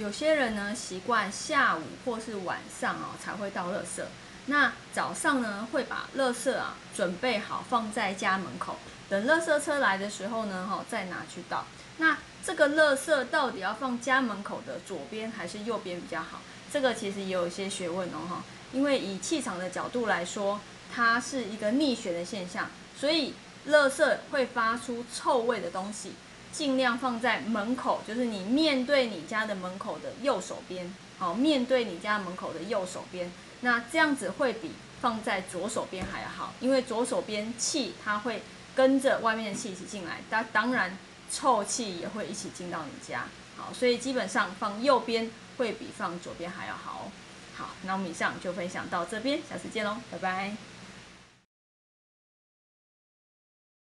有些人呢习惯下午或是晚上哦才会倒垃圾，那早上呢会把垃圾啊准备好放在家门口，等垃圾车来的时候呢，哈再拿去倒。那这个垃圾到底要放家门口的左边还是右边比较好？这个其实也有一些学问哦，哈。因为以气场的角度来说，它是一个逆旋的现象，所以垃圾会发出臭味的东西，尽量放在门口，就是你面对你家的门口的右手边，好，面对你家门口的右手边，那这样子会比放在左手边还要好，因为左手边气它会跟着外面的气一起进来，当当然臭气也会一起进到你家，好，所以基本上放右边会比放左边还要好。好，那我们以上就分享到这边，下次见喽，拜拜。